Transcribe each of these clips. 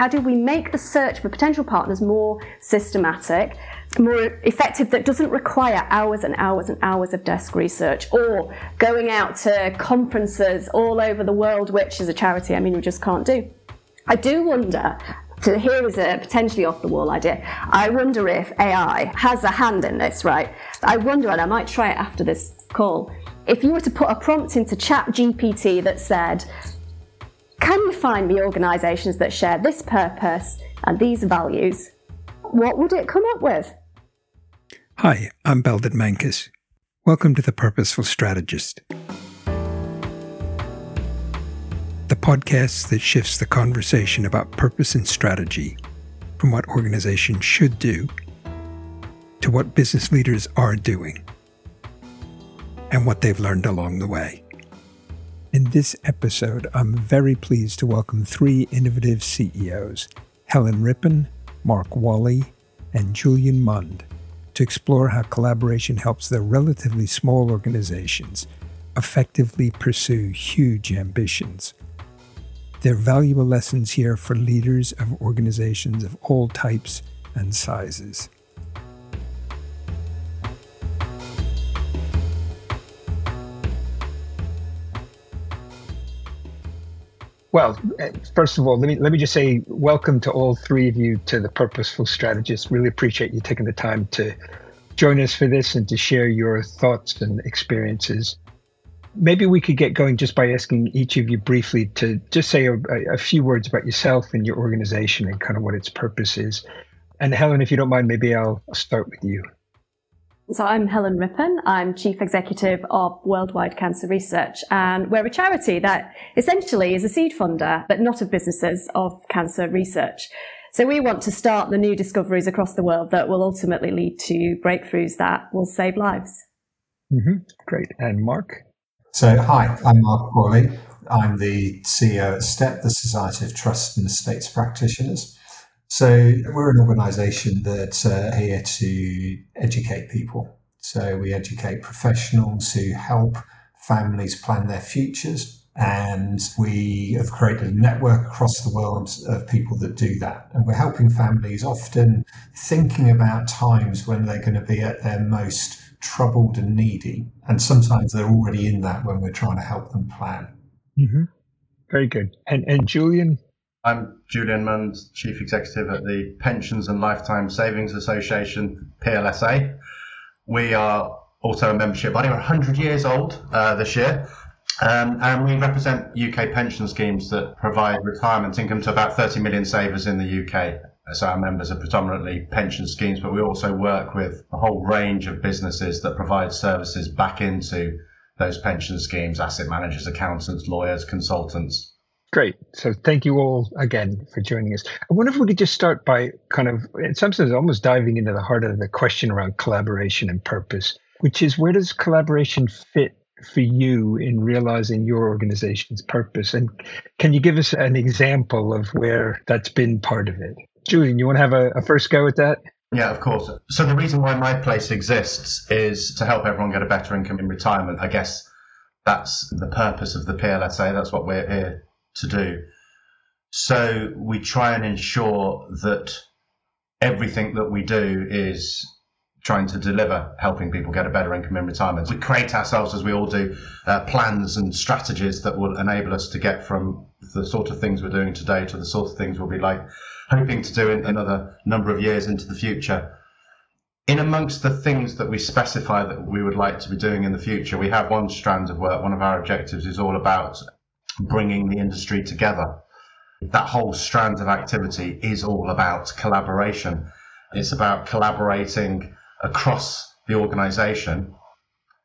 How do we make the search for potential partners more systematic, more effective, that doesn't require hours and hours and hours of desk research or going out to conferences all over the world, which as a charity, I mean, we just can't do. I do wonder so here is a potentially off the wall idea. I wonder if AI has a hand in this, right? I wonder, and I might try it after this call. If you were to put a prompt into Chat GPT that said, Can you find me organisations that share this purpose and these values? What would it come up with? Hi, I'm Belden Menkus. Welcome to The Purposeful Strategist. the podcast that shifts the conversation about purpose and strategy from what organizations should do to what business leaders are doing and what they've learned along the way. In this episode, I'm very pleased to welcome three innovative CEOs Helen Rippon, Mark Walley, and Julian Mund to explore how collaboration helps their relatively small organizations effectively pursue huge ambitions there are valuable lessons here for leaders of organizations of all types and sizes. Well, uh, first of all, let me let me just say welcome to all three of you to the Purposeful Strategist. Really appreciate you taking the time to join us for this and to share your thoughts and experiences. Maybe we could get going just by asking each of you briefly to just say a, a, few words about yourself and your organization and kind of what its purpose is. And Helen, if you don't mind, maybe I'll start with you. So I'm Helen Rippon. I'm Chief Executive of Worldwide Cancer Research, and we're a charity that essentially is a seed funder, but not of businesses, of cancer research. So we want to start the new discoveries across the world that will ultimately lead to breakthroughs that will save lives. Mm-hmm. Great. And Mark? So, hi, I'm Mark Walley. I'm the CEO at STEP, the Society of Trust and Estates Practitioners. So, we're an organisation that's uh, here to educate people. So, we educate professionals who help families plan their futures. And we have created a network across the world of people that do that. And we're helping families often thinking about times when they're going to be at their most troubled and needy. And sometimes they're already in that when we're trying to help them plan. Mm-hmm. Very good. And, and Julian? I'm Julian Mund, Chief Executive at the Pensions and Lifetime Savings Association, PLSA. We are also a membership body. We're 100 years old uh, this year. Um, and we represent UK pension schemes that provide retirement income to about 30 million savers in the UK. So our members are predominantly pension schemes, but we also work with a whole range of businesses that provide services back into those pension schemes, asset managers, accountants, lawyers, consultants. Great. So thank you all again for joining us. I wonder if we could just start by kind of, in some sense, almost diving into the heart of the question around collaboration and purpose, which is where does collaboration fit for you in realizing your organization's purpose? And can you give us an example of where that's been part of it? Julian, you want to have a, a first go at that? Yeah, of course. So the reason why my place exists is to help everyone get a better income in retirement. I guess that's the purpose of the PLSA. That's what we're here to do. So we try and ensure that everything that we do is trying to deliver helping people get a better income in retirement. We create ourselves, as we all do, uh, plans and strategies that will enable us to get from the sort of things we're doing today to the sort of things we'll be like hoping to do in another number of years into the future. In amongst the things that we specify that we would like to be doing in the future, we have one strand of work. One of our objectives is all about bringing the industry together. That whole strand of activity is all about collaboration. It's about collaborating across the organization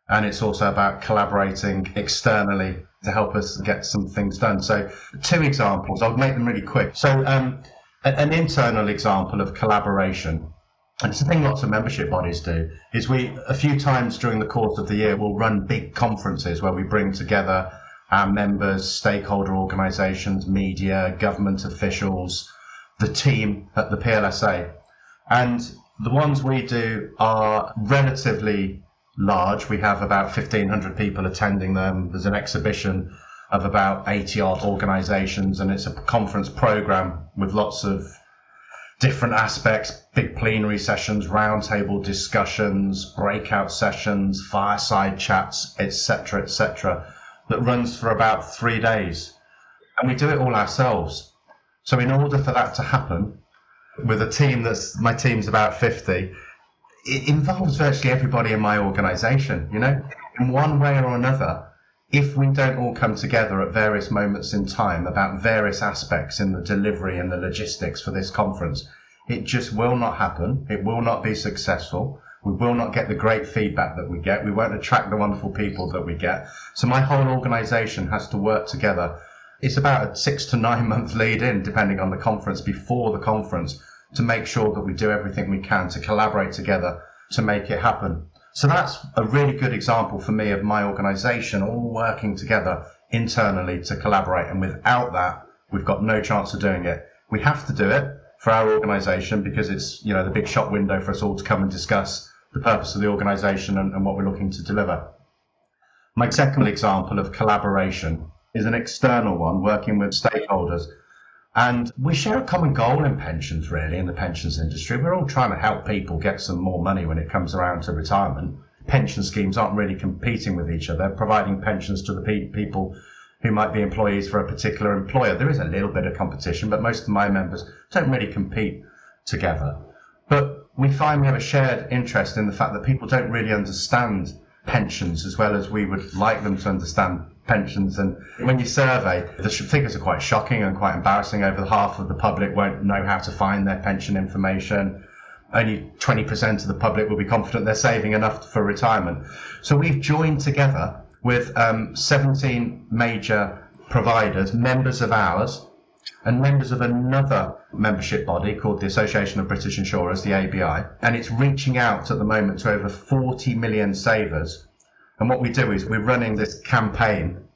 and it's also about collaborating externally to help us get some things done. So, two examples, I'll make them really quick. So, um, an internal example of collaboration, and it's a thing lots of membership bodies do, is we, a few times during the course of the year, we'll run big conferences where we bring together our members, stakeholder organizations, media, government officials, the team at the PLSA. And the ones we do are relatively large. We have about 1,500 people attending them. There's an exhibition of about 80 odd organizations and it's a conference program with lots of different aspects big plenary sessions roundtable discussions breakout sessions fireside chats etc etc that runs for about three days and we do it all ourselves so in order for that to happen with a team that's my team's about 50 it involves virtually everybody in my organization you know in one way or another if we don't all come together at various moments in time about various aspects in the delivery and the logistics for this conference, it just will not happen. It will not be successful. We will not get the great feedback that we get. We won't attract the wonderful people that we get. So my whole organization has to work together. It's about a six to nine month lead in, depending on the conference, before the conference, to make sure that we do everything we can to collaborate together to make it happen. So that's a really good example for me of my organization all working together internally to collaborate. And without that, we've got no chance of doing it. We have to do it for our organization because it's, you know, the big shop window for us all to come and discuss the purpose of the organization and, and what we're looking to deliver. My second example of collaboration is an external one working with stakeholders and we share a common goal in pensions, really, in the pensions industry. We're all trying to help people get some more money when it comes around to retirement. Pension schemes aren't really competing with each other, providing pensions to the pe- people who might be employees for a particular employer. There is a little bit of competition, but most of my members don't really compete together. But we find we have a shared interest in the fact that people don't really understand pensions as well as we would like them to understand pensions. And when you survey, the figures are quite shocking and quite embarrassing. Over half of the public won't know how to find their pension information. Only 20% of the public will be confident they're saving enough for retirement. So we've joined together with um, 17 major providers, members of ours, and members of another membership body called the Association of British Insurers, the ABI, and it's reaching out at the moment to over 40 million savers and what we do is we're running this campaign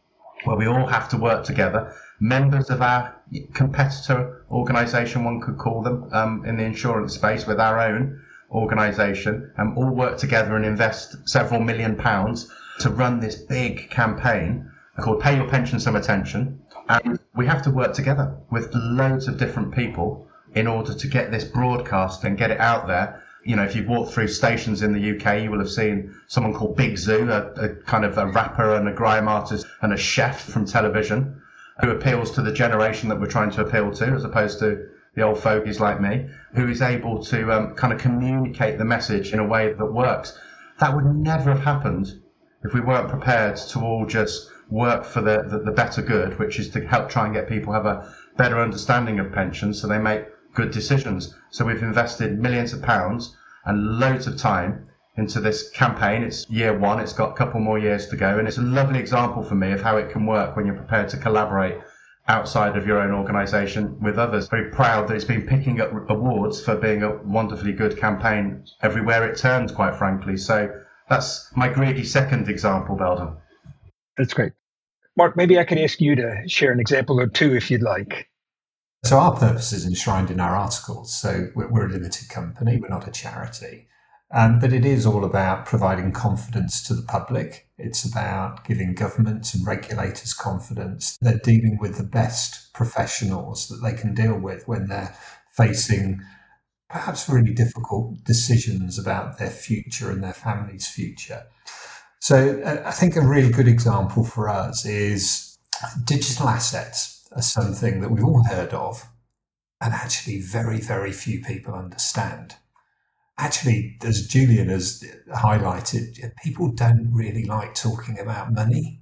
where we all have to work together. Members of our competitor organisation, one could call them, um, in the insurance space with our own organisation, and all work together and invest several million pounds to run this big campaign called Pay Your Pension Some Attention. And we have to work together with loads of different people in order to get this broadcast and get it out there you know, if you've walked through stations in the UK, you will have seen someone called Big Zuu, a, a kind of a rapper and a grime artist and a chef from television who appeals to the generation that we're trying to appeal to, as opposed to the old fogies like me, who is able to um, kind of communicate the message in a way that works. That would never have happened if we weren't prepared to all just work for the, the, the better good, which is to help try and get people have a better understanding of pensions so they make good decisions. So we've invested millions of pounds and loads of time into this campaign. It's year one, it's got a couple more years to go, and it's a lovely example for me of how it can work when you're prepared to collaborate outside of your own organisation with others. Very proud that it's been picking up awards for being a wonderfully good campaign everywhere it turns, quite frankly. So that's my greedy second example, Belden. That's great. Mark, maybe I can ask you to share an example or two if you'd like. So our purpose is enshrined in our articles. So we're, we're a limited company, we're not a charity. Um, but it is all about providing confidence to the public. It's about giving governments and regulators confidence. They're dealing with the best professionals that they can deal with when they're facing perhaps really difficult decisions about their future and their family's future. So uh, I think a really good example for us is digital assets are something that we've all heard of and actually very, very few people understand. Actually, as Julian has highlighted, people don't really like talking about money.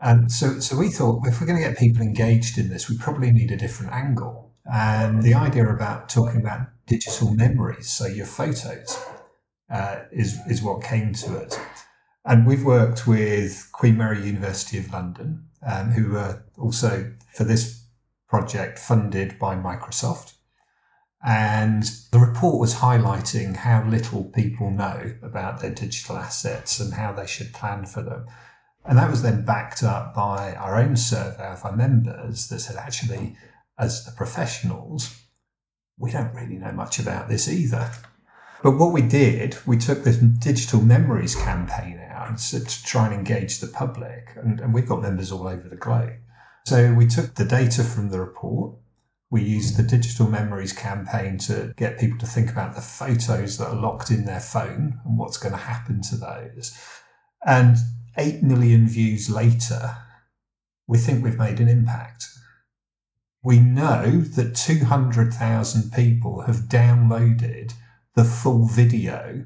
And so, so we thought if we're going to get people engaged in this, we probably need a different angle. And the idea about talking about digital memories, so your photos, uh, is, is what came to us. And we've worked with Queen Mary University of London, um, who are also for this project funded by Microsoft. And the report was highlighting how little people know about their digital assets and how they should plan for them. And that was then backed up by our own survey of our members that said, actually, as the professionals, we don't really know much about this either. But what we did, we took this digital memories campaign to try and engage the public. And, and we've got members all over the globe. So we took the data from the report. We used the Digital Memories campaign to get people to think about the photos that are locked in their phone and what's going to happen to those. And 8 million views later, we think we've made an impact. We know that 200,000 people have downloaded the full video.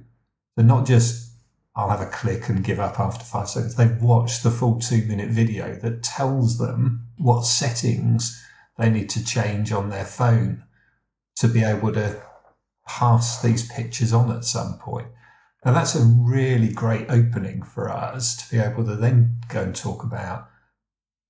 They're not just, I'll have a click and give up after five seconds. They've watched the full two minute video that tells them what settings they need to change on their phone to be able to pass these pictures on at some point. Now, that's a really great opening for us to be able to then go and talk about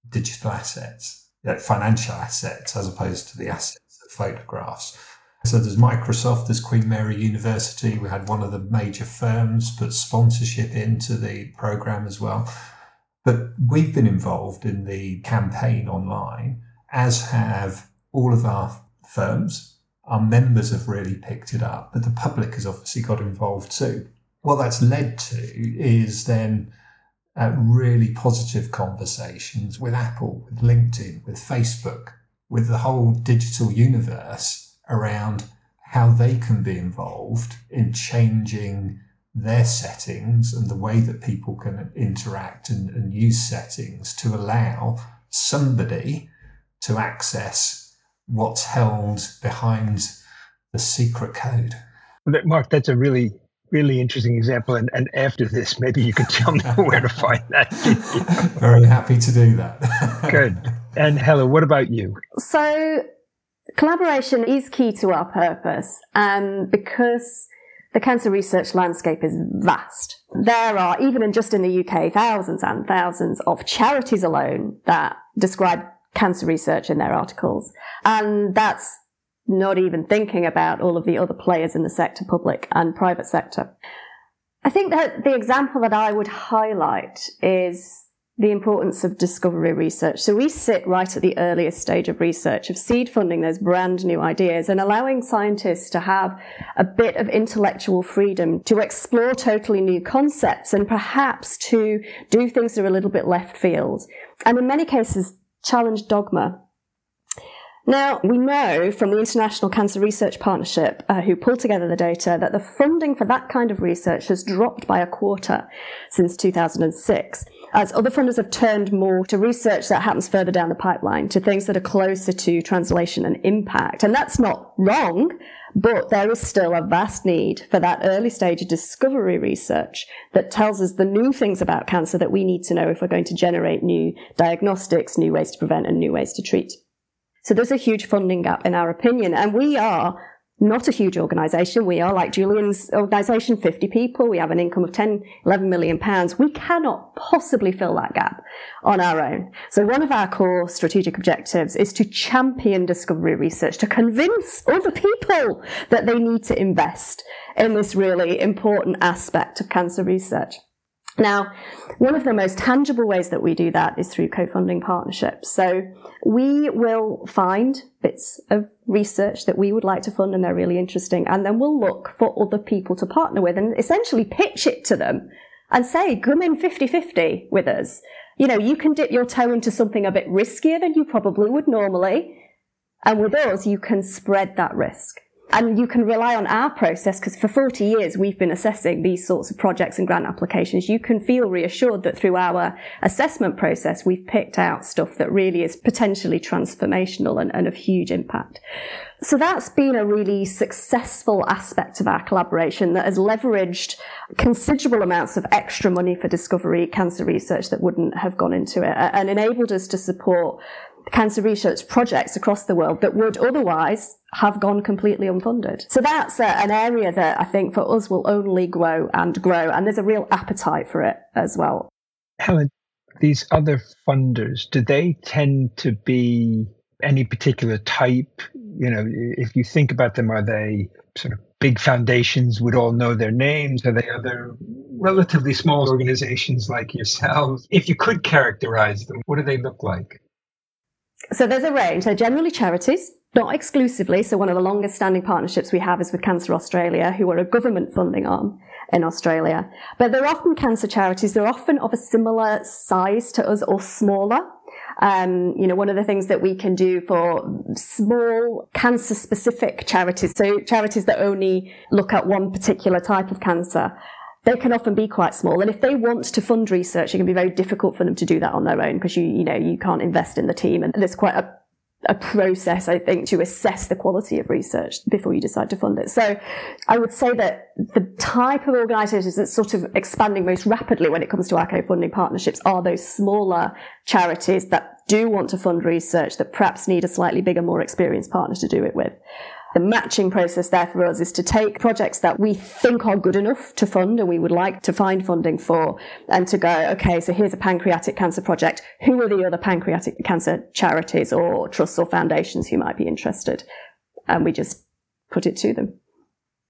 digital assets, like financial assets, as opposed to the assets of photographs. So there's Microsoft, there's Queen Mary University. We had one of the major firms put sponsorship into the program as well. But we've been involved in the campaign online, as have all of our firms. Our members have really picked it up, but the public has obviously got involved too. What that's led to is then uh, really positive conversations with Apple, with LinkedIn, with Facebook, with the whole digital universe around how they can be involved in changing their settings and the way that people can interact and, and use settings to allow somebody to access what's held behind the secret code. Mark, that's a really, really interesting example. And, and after this, maybe you can tell me where to find that. Very happy to do that. Good. And Helen, what about you? So collaboration is key to our purpose um, because the cancer research landscape is vast. There are, even in just in the UK, thousands and thousands of charities alone that describe cancer research in their articles. And that's not even thinking about all of the other players in the sector, public and private sector. I think that the example that I would highlight is the importance of discovery research. So we sit right at the earliest stage of research, of seed funding those brand new ideas and allowing scientists to have a bit of intellectual freedom to explore totally new concepts and perhaps to do things that are a little bit left field. And in many cases, challenge dogma. Now, we know from the International Cancer Research Partnership, uh, who pulled together the data, that the funding for that kind of research has dropped by a quarter since 2006 as other funders have turned more to research that happens further down the pipeline, to things that are closer to translation and impact. And that's not wrong, but there is still a vast need for that early stage of discovery research that tells us the new things about cancer that we need to know if we're going to generate new diagnostics, new ways to prevent, and new ways to treat. So there's a huge funding gap in our opinion, and we are not a huge organisation. We are like Julian's organisation, 50 people. We have an income of 10, 11 million pounds. We cannot possibly fill that gap on our own. So one of our core strategic objectives is to champion discovery research, to convince other people that they need to invest in this really important aspect of cancer research. Now, one of the most tangible ways that we do that is through co-funding partnerships. So we will find bits of research that we would like to fund and they're really interesting. And then we'll look for other people to partner with and essentially pitch it to them and say, come in 50-50 with us. You know, you can dip your toe into something a bit riskier than you probably would normally. And with us, you can spread that risk. And you can rely on our process because for 40 years we've been assessing these sorts of projects and grant applications. You can feel reassured that through our assessment process, we've picked out stuff that really is potentially transformational and, and of huge impact. So that's been a really successful aspect of our collaboration that has leveraged considerable amounts of extra money for discovery cancer research that wouldn't have gone into it and enabled us to support cancer research projects across the world that would otherwise have gone completely unfunded. So that's uh, an area that I think for us will only grow and grow, and there's a real appetite for it as well. Helen, these other funders, do they tend to be any particular type? You know, if you think about them, are they sort of big foundations would all know their names? Are they other relatively small organizations like yourselves? If you could characterize them, what do they look like? So there's a range. They're generally charities, not exclusively. So one of the longest standing partnerships we have is with Cancer Australia, who are a government funding arm. in Australia. But they're often cancer charities. They're often of a similar size to us or smaller. Um, you know, one of the things that we can do for small cancer specific charities, so charities that only look at one particular type of cancer, they can often be quite small. And if they want to fund research, it can be very difficult for them to do that on their own because you, you know, you can't invest in the team. And there's quite a a process, I think, to assess the quality of research before you decide to fund it. So I would say that the type of organisations that's sort of expanding most rapidly when it comes to ACO funding partnerships are those smaller charities that do want to fund research that perhaps need a slightly bigger, more experienced partner to do it with. The matching process there for us is to take projects that we think are good enough to fund and we would like to find funding for and to go, okay, so here's a pancreatic cancer project. Who are the other pancreatic cancer charities or trusts or foundations who might be interested? And we just put it to them.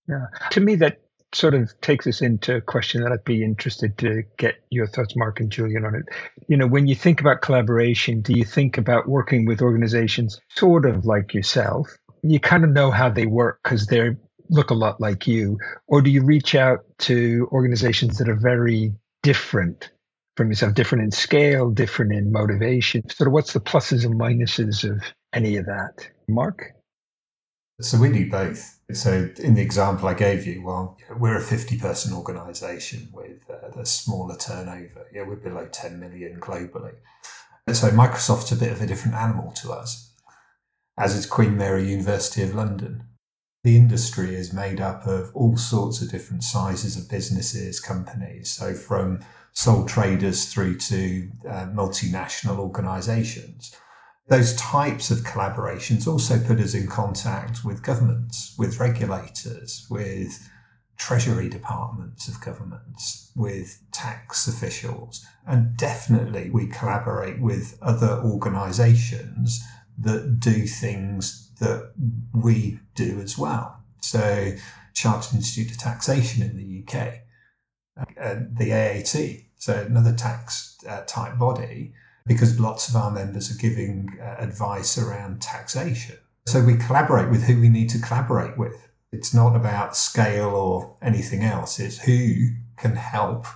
Yeah. To me, that sort of takes us into a question that I'd be interested to get your thoughts, Mark and Julian, on it. You know, when you think about collaboration, do you think about working with organizations sort of like yourself you kind of know how they work because they look a lot like you, or do you reach out to organizations that are very different from yourself, different in scale, different in motivation? Sort of what's the pluses and minuses of any of that? Mark? So we do both. So in the example I gave you, well, we're a 50 person organization with uh, a smaller turnover. Yeah, we're below 10 million globally. So Microsoft's a bit of a different animal to us as is Queen Mary University of London. The industry is made up of all sorts of different sizes of businesses, companies, so from sole traders through to uh, multinational organizations. Those types of collaborations also put us in contact with governments, with regulators, with treasury departments of governments, with tax officials, and definitely we collaborate with other organizations that do things that we do as well. So, Chartered Institute of Taxation in the UK, uh, the AAT, so another tax uh, type body, because lots of our members are giving uh, advice around taxation. So we collaborate with who we need to collaborate with. It's not about scale or anything else. It's who can help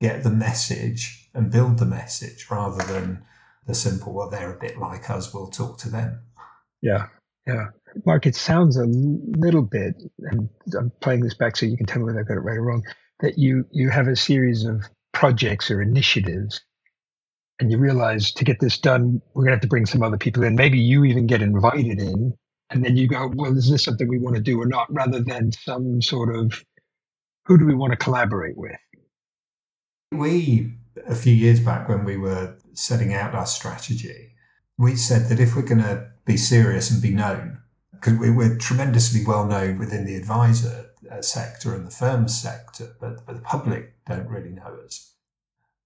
get the message and build the message rather than the simple, well, they're a bit like us, we'll talk to them. Yeah, yeah. Mark, it sounds a little bit, and I'm playing this back so you can tell me whether I've got it right or wrong, that you, you have a series of projects or initiatives and you realize to get this done, we're going to have to bring some other people in. Maybe you even get invited in, and then you go, well, is this something we want to do or not, rather than some sort of who do we want to collaborate with? We, a few years back when we were setting out our strategy, we said that if we're going to be serious and be known, because we're tremendously well known within the advisor uh, sector and the firm sector, but, but the public don't really know us.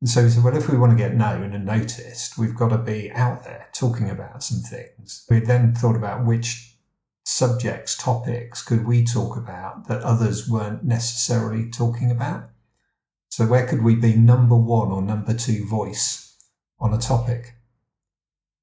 And so we said, well, if we want to get known and noticed, we've got to be out there talking about some things. We then thought about which subjects, topics could we talk about that others weren't necessarily talking about. So where could we be number one or number two voice on a topic.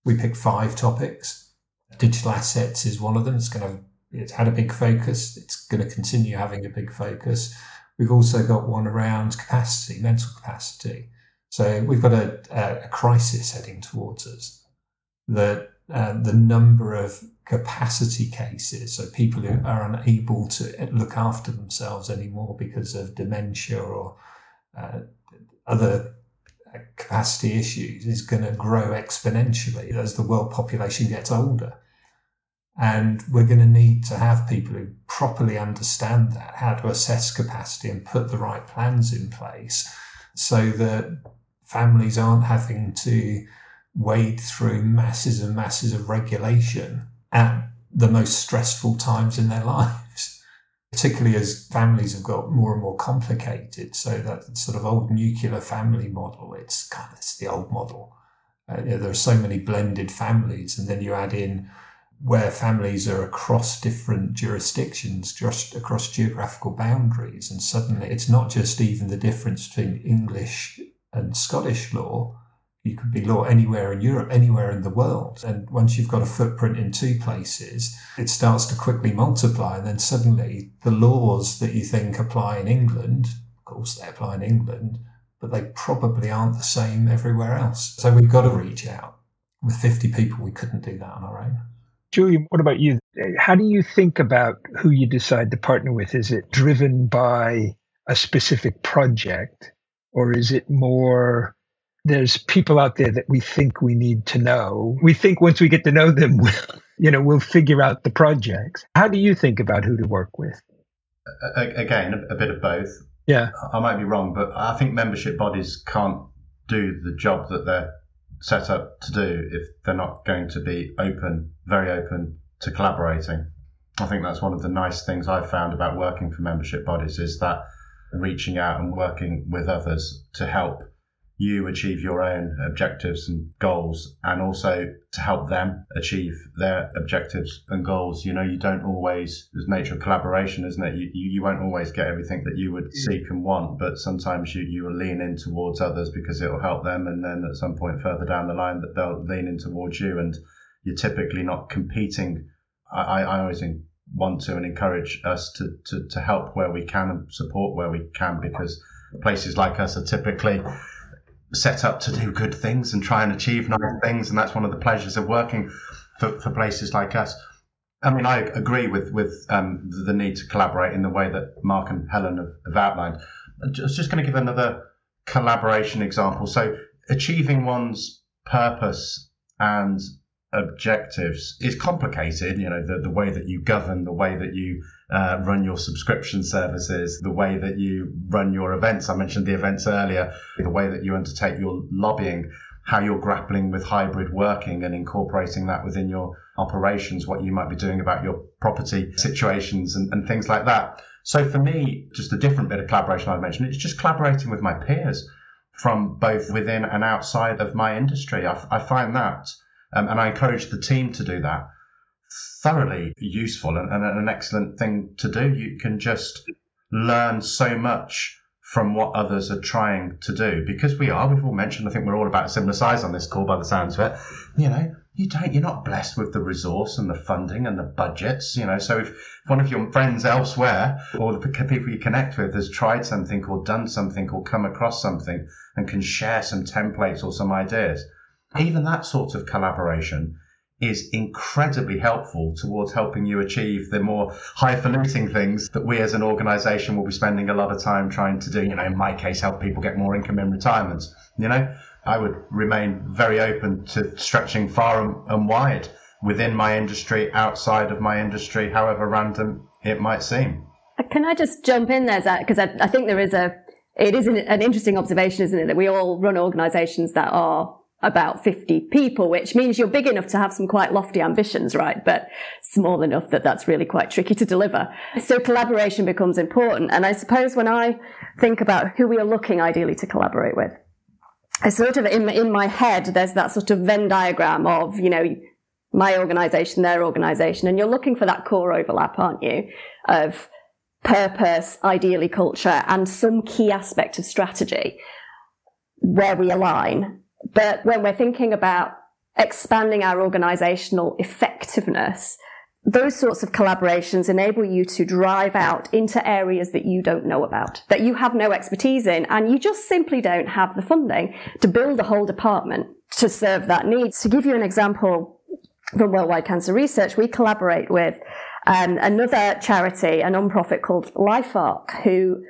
We picked five topics. Digital assets is one of them. It's going to it's had a big focus. It's going to continue having a big focus. We've also got one around capacity, mental capacity. So we've got a, a crisis heading towards us. That uh, the number of capacity cases, so people who are unable to look after themselves anymore because of dementia or uh, other capacity issues is going to grow exponentially as the world population gets older. And we're going to need to have people who properly understand that, how to assess capacity and put the right plans in place so that families aren't having to wade through masses and masses of regulation at the most stressful times in their lives particularly as families have got more and more complicated. So that sort of old nuclear family model, it's kind of it's the old model. Uh, you know, there are so many blended families, and then you add in where families are across different jurisdictions, just across geographical boundaries, and suddenly it's not just even the difference between English and Scottish law, you could be law anywhere in Europe, anywhere in the world. And once you've got a footprint in two places, it starts to quickly multiply. And then suddenly the laws that you think apply in England Of course, they apply in England, but they probably aren't the same everywhere else. So we've got to reach out. With 50 people, we couldn't do that on our own. Julie, what about you? How do you think about who you decide to partner with? Is it driven by a specific project, or is it more there's people out there that we think we need to know? We think once we get to know them, we'll, you know, we'll figure out the projects. How do you think about who to work with? Again, a bit of both. Yeah. I might be wrong, but I think membership bodies can't do the job that they're set up to do if they're not going to be open, very open to collaborating. I think that's one of the nice things I've found about working for membership bodies is that reaching out and working with others to help you achieve your own objectives and goals and also to help them achieve their objectives and goals. You know, you don't always, there's nature of collaboration, isn't it? You, you, you won't always get everything that you would seek and want, but sometimes you, you will lean in towards others because it will help them. And then at some point further down the line that they'll lean in towards you and you're typically not competing. I, I always want to and encourage us to, to, to help where we can and support where we can because places like us are typically set up to do good things and try and achieve nice things. And that's one of the pleasures of working for, for places like us. I mean, I agree with with um, the need to collaborate in the way that Mark and Helen have, have outlined. I was just going to give another collaboration example. So, achieving one's purpose and objectives is complicated. You know, the, the way that you govern, the way that you uh, run your subscription services, the way that you run your events. I mentioned the events earlier, the way that you undertake your lobbying, how you're grappling with hybrid working and incorporating that within your operations, what you might be doing about your property situations and, and things like that. So for me, just a different bit of collaboration I've mentioned, it's just collaborating with my peers from both within and outside of my industry. I, I find that, um, and I encourage the team to do that thoroughly useful and, and an excellent thing to do. You can just learn so much from what others are trying to do because we are, we've all mentioned, I think we're all about a similar size on this call by the sounds of it. You know, you don't, you're not blessed with the resource and the funding and the budgets, you know. So if one of your friends elsewhere or the people you connect with has tried something or done something or come across something and can share some templates or some ideas, even that sort of collaboration is incredibly helpful towards helping you achieve the more highfalutin things that we as an organization will be spending a lot of time trying to do. You know, in my case, help people get more income in retirement. You know, I would remain very open to stretching far and, wide within my industry, outside of my industry, however random it might seem. Can I just jump in there, Zach? Because I, I think there is a, it is an, an interesting observation, isn't it, that we all run organizations that are about 50 people, which means you're big enough to have some quite lofty ambitions, right? But small enough that that's really quite tricky to deliver. So collaboration becomes important. And I suppose when I think about who we are looking ideally to collaborate with, I sort of, in, in my head, there's that sort of Venn diagram of, you know, my organization, their organization, and you're looking for that core overlap, aren't you? Of purpose, ideally culture, and some key aspect of strategy where we align but when we're thinking about expanding our organizational effectiveness, those sorts of collaborations enable you to drive out into areas that you don't know about, that you have no expertise in, and you just simply don't have the funding to build a whole department to serve that need. To give you an example from Worldwide Cancer Research, we collaborate with um, another charity, a non-profit called LifeArc, who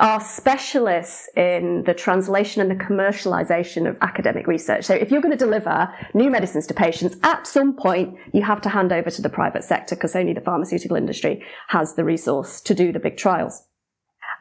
are specialists in the translation and the commercialization of academic research. So if you're going to deliver new medicines to patients, at some point you have to hand over to the private sector because only the pharmaceutical industry has the resource to do the big trials.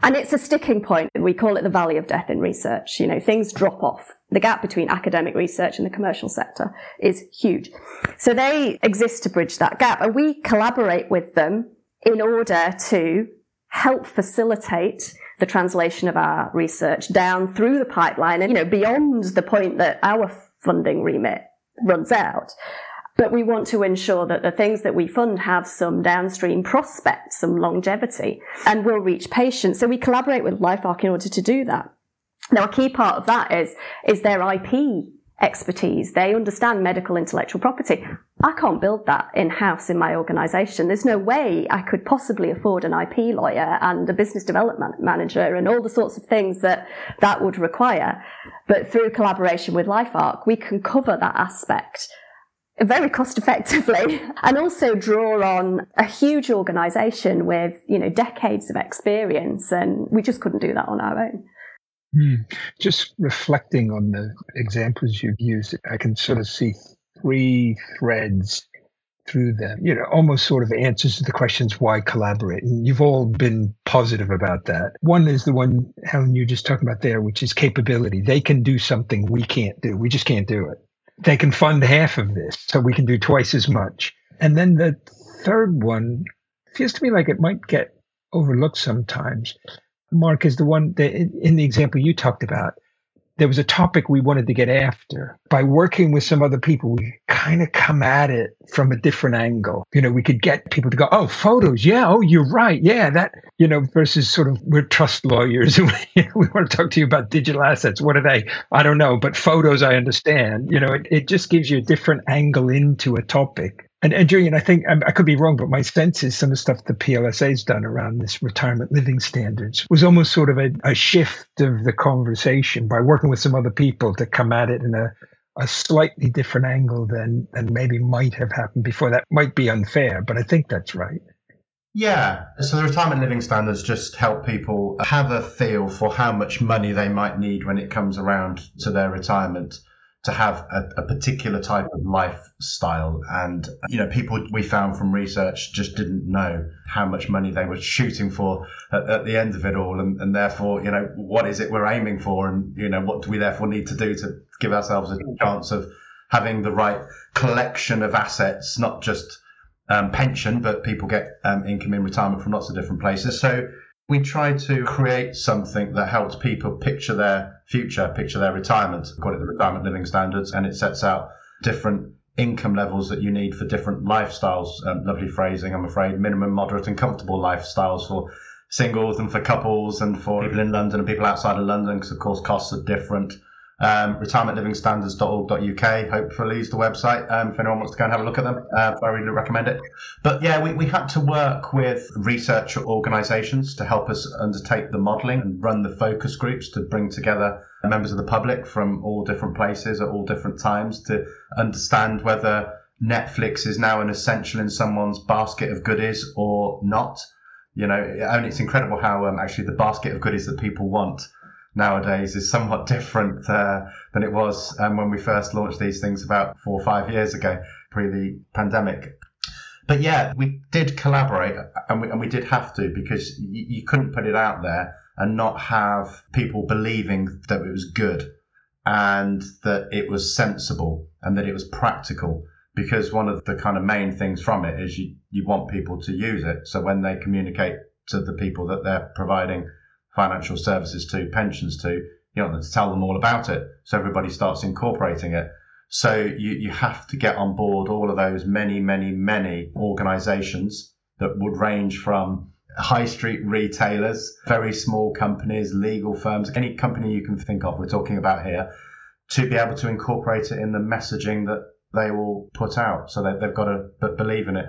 And it's a sticking point. We call it the valley of death in research. You know, things drop off. The gap between academic research and the commercial sector is huge. So they exist to bridge that gap and we collaborate with them in order to help facilitate the translation of our research down through the pipeline and, you know, beyond the point that our funding remit runs out. But we want to ensure that the things that we fund have some downstream prospects, some longevity, and will reach patients. So we collaborate with LifeArc in order to do that. Now, a key part of that is, is their IP expertise. They understand medical intellectual property. I can't build that in house in my organization. There's no way I could possibly afford an IP lawyer and a business development manager and all the sorts of things that that would require. But through collaboration with LifeArc, we can cover that aspect very cost effectively and also draw on a huge organization with, you know, decades of experience. And we just couldn't do that on our own. Hmm. Just reflecting on the examples you've used, I can sort of see three threads through them, you know, almost sort of answers to the questions why collaborate. And you've all been positive about that. One is the one, Helen, you just talking about there, which is capability. They can do something we can't do. We just can't do it. They can fund half of this, so we can do twice as much. And then the third one feels to me like it might get overlooked sometimes Mark, is the one that in the example you talked about, there was a topic we wanted to get after. By working with some other people, we kind of come at it from a different angle. You know, we could get people to go, oh, photos. Yeah. Oh, you're right. Yeah. That, you know, versus sort of we're trust lawyers and we, we want to talk to you about digital assets. What are they? I don't know. But photos, I understand. You know, it, it just gives you a different angle into a topic. And, and Julian, I think um, I could be wrong, but my sense is some of the stuff the PLSA has done around this retirement living standards was almost sort of a, a shift of the conversation by working with some other people to come at it in a, a slightly different angle than, than maybe might have happened before. That might be unfair, but I think that's right. Yeah. So the retirement living standards just help people have a feel for how much money they might need when it comes around to their retirement to have a, a, particular type of lifestyle. And, you know, people we found from research just didn't know how much money they were shooting for at, at, the end of it all. And, and therefore, you know, what is it we're aiming for? And, you know, what do we therefore need to do to give ourselves a chance of having the right collection of assets, not just um, pension, but people get um, income in retirement from lots of different places. So we try to create something that helps people picture their future, picture their retirement. We call it the retirement living standards, and it sets out different income levels that you need for different lifestyles. Um, lovely phrasing, I'm afraid. Minimum, moderate, and comfortable lifestyles for singles and for couples and for people in London and people outside of London, because of course costs are different. Um, retirementlivingstandards.org.uk, hopefully, is the website. Um, if anyone wants to go and have a look at them, uh, I really recommend it. But yeah, we, we had to work with research organisations to help us undertake the modelling and run the focus groups to bring together members of the public from all different places at all different times to understand whether Netflix is now an essential in someone's basket of goodies or not. You know, and it's incredible how um, actually the basket of goodies that people want nowadays is somewhat different uh, than it was um, when we first launched these things about four or five years ago, pre the pandemic. But yeah, we did collaborate and we, and we did have to because you, you couldn't put it out there and not have people believing that it was good and that it was sensible and that it was practical because one of the kind of main things from it is you, you want people to use it. So when they communicate to the people that they're providing financial services to, pensions to, you know, to tell them all about it. So everybody starts incorporating it. So you, you have to get on board all of those many, many, many organizations that would range from high street retailers, very small companies, legal firms, any company you can think of, we're talking about here, to be able to incorporate it in the messaging that they will put out. So they've got to believe in it.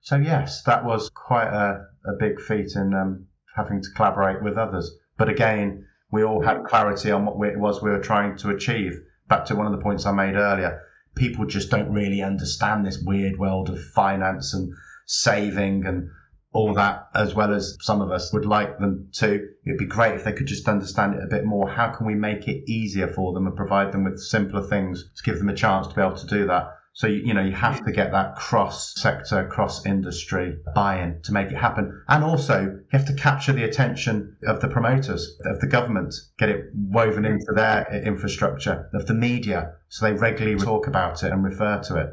So yes, that was quite a, a big feat in um, having to collaborate with others. But again, we all had clarity on what it was we were trying to achieve. Back to one of the points I made earlier, people just don't really understand this weird world of finance and saving and all that as well as some of us would like them to. It'd be great if they could just understand it a bit more. How can we make it easier for them and provide them with simpler things to give them a chance to be able to do that? So, you, you know, you have to get that cross sector, cross industry buy in to make it happen. And also, you have to capture the attention of the promoters, of the government, get it woven into their infrastructure, of the media, so they regularly talk about it and refer to it.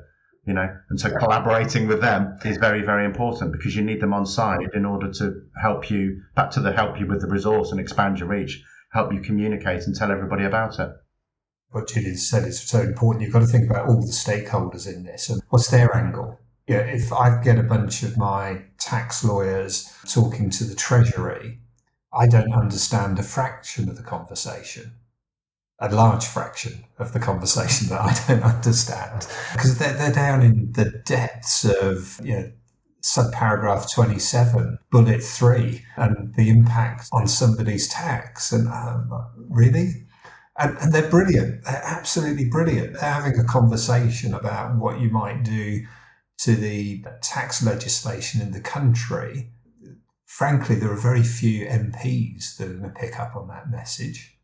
You know, and so collaborating with them is very, very important because you need them on side in order to help you, back to the help you with the resource and expand your reach, help you communicate and tell everybody about it what Julian said is so important. You've got to think about all the stakeholders in this and what's their angle. Yeah, if I get a bunch of my tax lawyers talking to the Treasury, I don't understand a fraction of the conversation. a large fraction of the conversation that I don't understand because they're, they're down in the depths of you know, subparagraph 27, bullet 3, and the impact on somebody's tax. And um, really? And, and they're brilliant. They're absolutely brilliant. They're having a conversation about what you might do to the tax legislation in the country. Frankly, there are very few MPs that are going to pick up on that message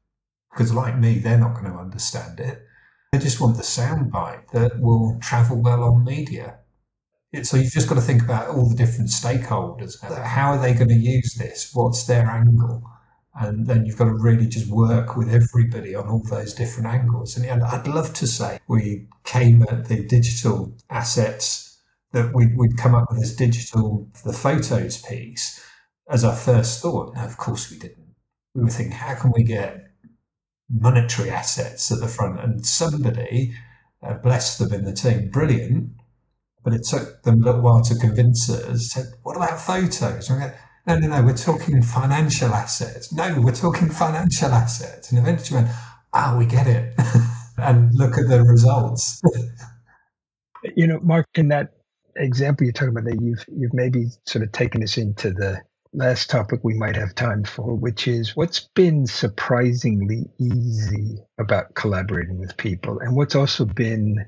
because, like me, they're not going to understand it. They just want the soundbite that will travel well on media. So you've just got to think about all the different stakeholders. How are they going to use this? What's their angle? And then you've got to really just work with everybody on all those different angles. And I'd love to say we came at the digital assets that we'd, we'd come up with this digital, the photos piece as our first thought. No, of course we didn't. We were thinking, how can we get monetary assets at the front? And somebody, uh, bless them in the team, brilliant, but it took them a little while to convince us. Said, "What about photos?" And we no, no, no. We're talking financial assets. No, we're talking financial assets. And eventually, went, "Ah, oh, we get it." and look at the results. you know, Mark, in that example you're talking about, that you've you've maybe sort of taken us into the last topic we might have time for, which is what's been surprisingly easy about collaborating with people, and what's also been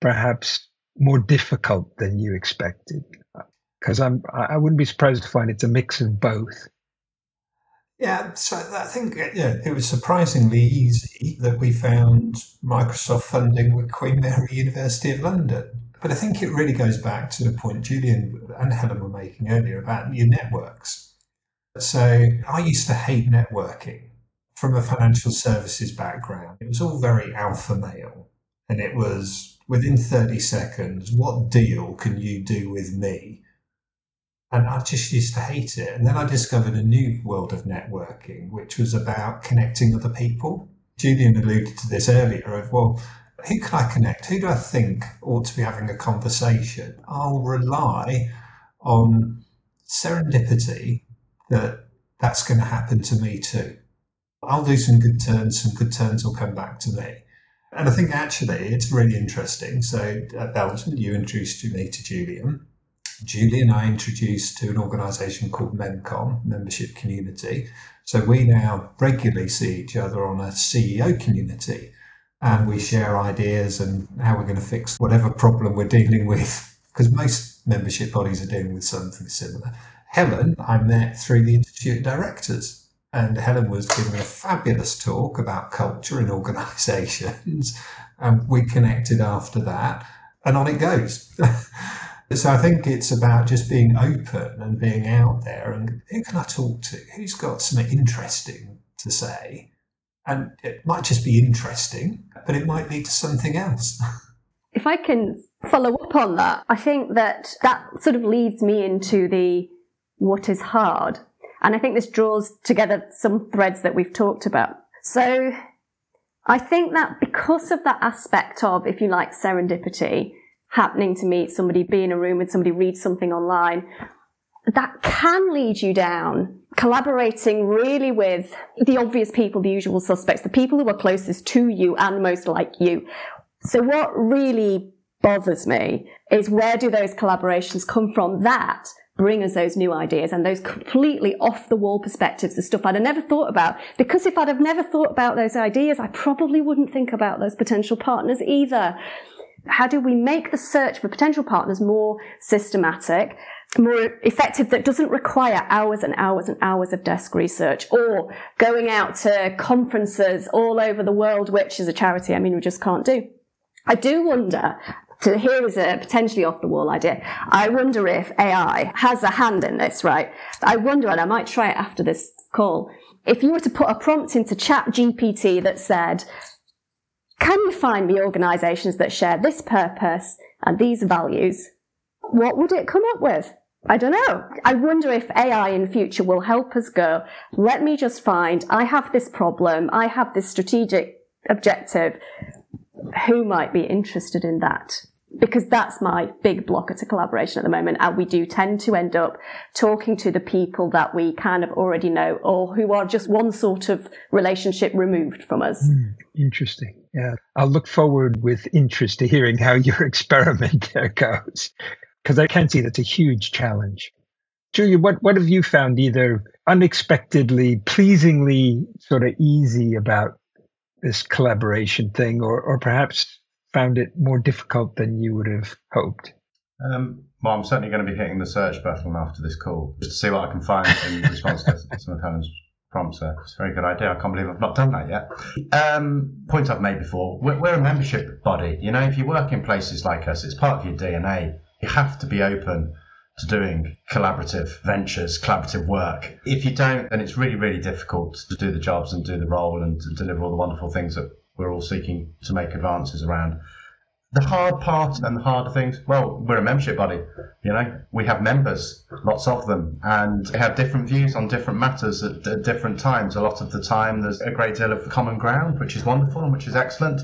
perhaps more difficult than you expected? Because I'm I wouldn't be surprised to find it's a mix of both. Yeah, so I think yeah, it was surprisingly easy that we found Microsoft funding with Queen Mary University of London. But I think it really goes back to the point Julian and Helen were making earlier about your networks. So I used to hate networking from a financial services background. It was all very alpha male, and it was within 30 seconds, what deal can you do with me? And I just used to hate it. And then I discovered a new world of networking, which was about connecting other people. Julian alluded to this earlier of, well, who can I connect? Who do I think ought to be having a conversation? I'll rely on serendipity that that's going to happen to me too. I'll do some good turns, some good turns will come back to me. And I think actually it's really interesting. So uh, at Belden, you introduced me to Julian. Julian, I introduced to an organisation called MEMCOM, Membership Community. So we now regularly see each other on a CEO community and we share ideas and how we're going to fix whatever problem we're dealing with because most membership bodies are dealing with something similar. Helen, I met through the Institute of Directors and Helen was giving a fabulous talk about culture in organisations. And we connected after that, and on it goes. so I think it's about just being open and being out there. And who can I talk to? Who's got something interesting to say? And it might just be interesting, but it might lead to something else. If I can follow up on that, I think that that sort of leads me into the what is hard and I think this draws together some threads that we've talked about. So I think that because of that aspect of, if you like, serendipity, happening to meet somebody, be in a room with somebody, read something online, that can lead you down collaborating really with the obvious people, the usual suspects, the people who are closest to you and most like you. So what really bothers me is where do those collaborations come from that bring us those new ideas and those completely off the wall perspectives, the stuff I'd have never thought about. Because if I'd have never thought about those ideas, I probably wouldn't think about those potential partners either. How do we make the search for potential partners more systematic, more effective that doesn't require hours and hours and hours of desk research or going out to conferences all over the world, which is a charity, I mean, we just can't do. I do wonder so here is a potentially off the wall idea. I wonder if AI has a hand in this, right? I wonder, and I might try it after this call. If you were to put a prompt into ChatGPT that said, can you find me organizations that share this purpose and these values? What would it come up with? I don't know. I wonder if AI in future will help us go, let me just find, I have this problem, I have this strategic objective who might be interested in that? because that's my big blocker to collaboration at the moment. And we do tend to end up talking to the people that we kind of already know or who are just one sort of relationship removed from us. Mm, interesting. Yeah. I'll look forward with interest to hearing how your experiment there goes because I can see that's a huge challenge. Julian, what, what have you found either unexpectedly, pleasingly sort of easy about this collaboration thing or, or perhaps found it more difficult than you would have hoped? Um, well, I'm certainly going to be hitting the search button after this call just to see what I can find in response to some of Helen's prompts. It's a very good idea. I can't believe I've not done that yet. Um, point I've made before: we're, we're a membership body. You know, if you work in places like us, it's part of your DNA. You have to be open to doing collaborative ventures, collaborative work. If you don't, then it's really, really difficult to do the jobs and do the role and to deliver all the wonderful things that we're all seeking to make advances around. The hard part and the harder things, well, we're a membership body. You know, we have members, lots of them, and they have different views on different matters at, at different times. A lot of the time, there's a great deal of common ground, which is wonderful and which is excellent.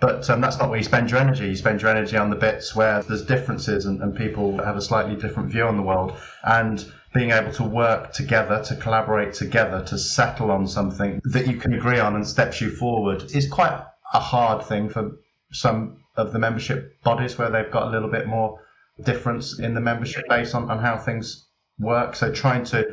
But um, that's not where you spend your energy. You spend your energy on the bits where there's differences and, and people have a slightly different view on the world. And being able to work together, to collaborate together, to settle on something that you can agree on and steps you forward is quite a hard thing for some of the membership bodies where they've got a little bit more difference in the membership base on, on how things work. So trying to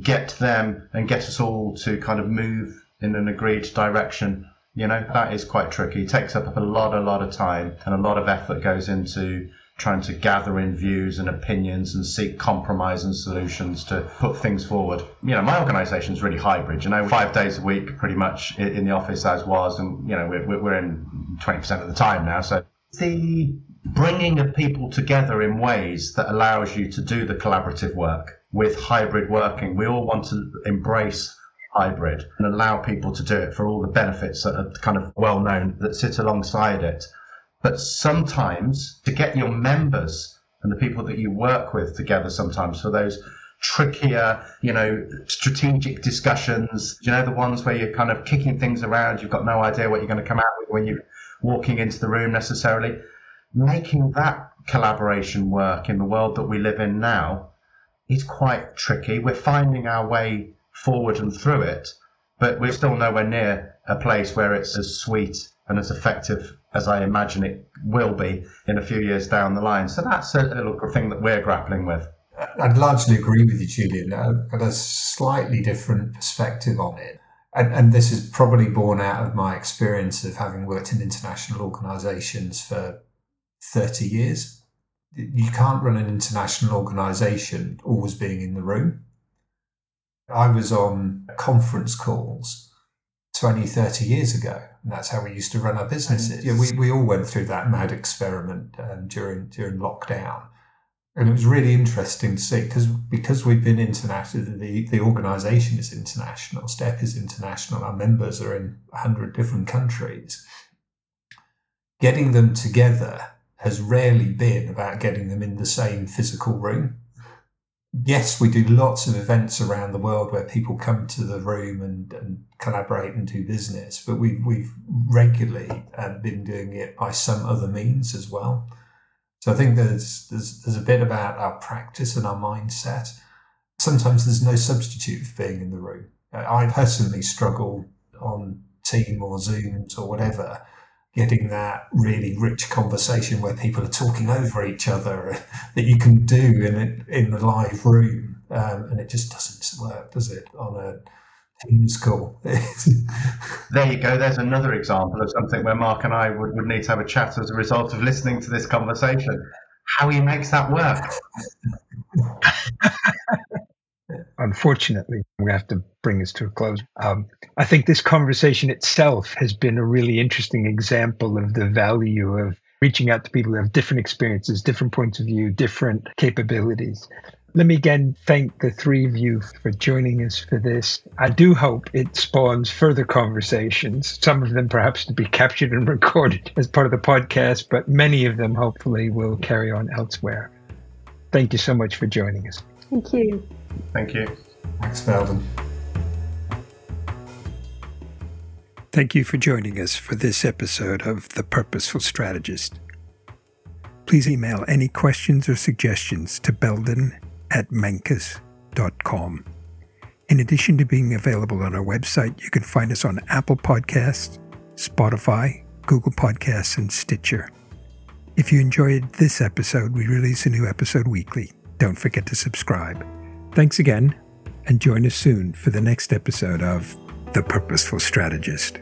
get them and get us all to kind of move in an agreed direction, you know, that is quite tricky. It takes up a lot, a lot of time and a lot of effort goes into trying to gather in views and opinions and seek compromise and solutions to put things forward. You know, my organisation is really hybrid. You know, five days a week, pretty much in the office as was, and you know, we're, we're in 20% of the time now. So the bringing of people together in ways that allows you to do the collaborative work with hybrid working. We all want to embrace hybrid and allow people to do it for all the benefits that are kind of well known that sit alongside it. But sometimes to get your members and the people that you work with together, sometimes for those trickier, you know, strategic discussions, you know, the ones where you're kind of kicking things around, you've got no idea what you're going to come out with when you're walking into the room necessarily. Making that collaboration work in the world that we live in now is quite tricky. We're finding our way forward and through it, but we're still nowhere near a place where it's as sweet and as effective as I imagine it will be in a few years down the line. So that's a little thing that we're grappling with. I'd largely agree with you, Julian. I've got a slightly different perspective on it. And, and, this is probably born out of my experience of having worked in international organizations for 30 years. You can't run an international organization always being in the room. I was on conference calls 20, 30 years ago and that's how we used to run our businesses. Yeah, we, we all went through that mad experiment um, during during lockdown, and it was really interesting to see because because we've been international, the the organisation is international, STEP is international, our members are in hundred different countries. Getting them together has rarely been about getting them in the same physical room yes, we do lots of events around the world where people come to the room and, and collaborate and do business, but we've, we've regularly uh, been doing it by some other means as well. So I think there's, there's, there's a bit about our practice and our mindset. Sometimes there's no substitute for being in the room. I personally struggle on Team or Zooms or whatever getting that really rich conversation where people are talking over each other that you can do in in a live room, um, and it just doesn't work, does it, on a Teams call? there you go. There's another example of something where Mark and I would, would need to have a chat as a result of listening to this conversation. How he makes that work. unfortunately, we have to bring this to a close. Um, I think this conversation itself has been a really interesting example of the value of reaching out to people who have different experiences, different points of view, different capabilities. Let me again thank the three of you for joining us for this. I do hope it spawns further conversations, some of them perhaps to be captured and recorded as part of the podcast, but many of them hopefully will carry on elsewhere. Thank you so much for joining us. Thank you. Thank you. Thanks, Belden. Thank you for joining us for this episode of The Purposeful Strategist. please email any questions or suggestions to belden at menkus.com. In addition to being available on our website, you can find us on Apple Podcasts, Spotify, Google Podcasts, and Stitcher. If you enjoyed this episode, we release a new episode weekly. Don't forget to subscribe. Thanks again, and join us soon for the next episode of The Purposeful Strategist.